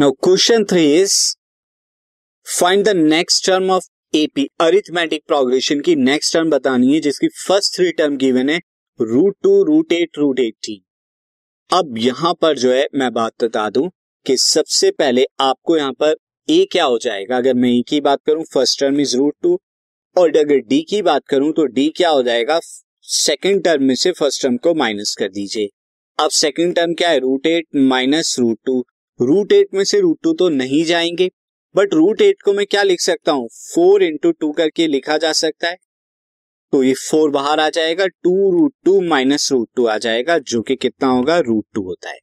Now question three is find the next term of AP arithmetic progression की next term बतानी है, जिसकी first three term given है root two root eight root eighteen अब यहाँ पर जो है, मैं बात बता दूँ कि सबसे पहले आपको यहाँ पर ए क्या हो जाएगा? अगर मैं ए की बात करूँ first term is root two और अगर डी की बात करूँ तो डी क्या हो जाएगा? सेकेंड टर्म में से फ़र्स्ट टर्म को माइनस कर दीजिए। अब सेकेंड टर्म क्या है? Root eight minus root two root eight में से रूट टू तो नहीं जाएँगे बट रूट एट को मैं क्या लिख सकता हूँ? फोर इंटू टू करके लिखा जा सकता है। तो ये फोर बाहर आ जाएगा two root two minus root two आ जाएगा, जो कि कितना होगा? रूट टू होता है।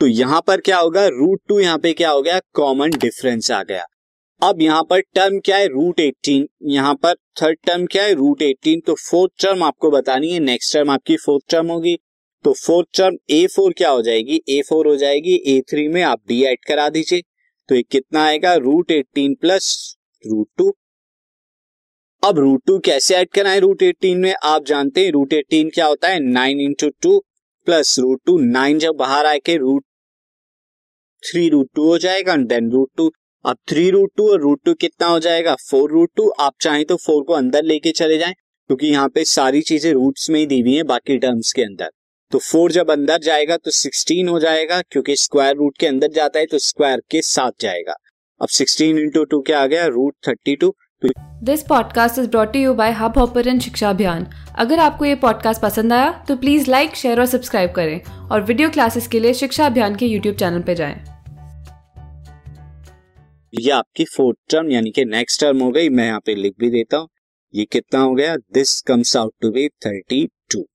तो यहाँ पर क्या होगा? रूट टू यहाँ पे क्या हो गया? कॉमन डिफरेंस आ गया। अब यहाँ पर टर्म क्या है? रूट एटीन यहाँ पर थर्ड टर्म क्या है? रूट एटीन तो फोर्थ टर्म आपको बतानी है। नेक्स्ट टर्म आपकी फोर्थ टर्म होगी। तो फोर्थ टर्म ए फोर क्या हो जाएगी? ए फोर हो जाएगी। ए थ्री में आप डी एड करा दीजिए। तो ये कितना आएगा? Root eighteen plus root two अब रूट टू कैसे ऐड कराए रूट एटीन में? आप जानते हैं रूट एटीन क्या होता है? Nine into two plus root two nine जब बाहर आए के रूट थ्री रूट टू हो जाएगा देन रूट टू अब थ्री रूट टू और रूट टू कितना हो जाएगा? फोर रूट टू आप चाहें तो फोर को अंदर लेके चले जाएँ, क्योंकि यहाँ पे सारी चीज़ें रूट्स में ही दी हुई है, बाकी टर्म्स के अंदर। तो फोर जब अंदर जाएगा तो सिक्सटीन हो जाएगा क्योंकि स्क्वायर रूट के अंदर जाता है तो स्क्वायर के साथ जाएगा। अब सिक्सटीन इंटू टू क्या आ गया? Root thirty two this podcast is brought you by Hubhopper शिक्षा अभियान अगर आपको ये पॉडकास्ट पसंद आया तो प्लीज़ लाइक शेयर और सब्सक्राइब करें और वीडियो क्लासेस के लिए शिक्षा अभियान के यूट्यूब चैनल पर जाएँ। ये आपकी फोर्थ टर्म यानी कि नेक्स्ट टर्म हो गई मैं यहाँ पे लिख भी देता हूँ। ये कितना हो गया? This comes out to be thirty two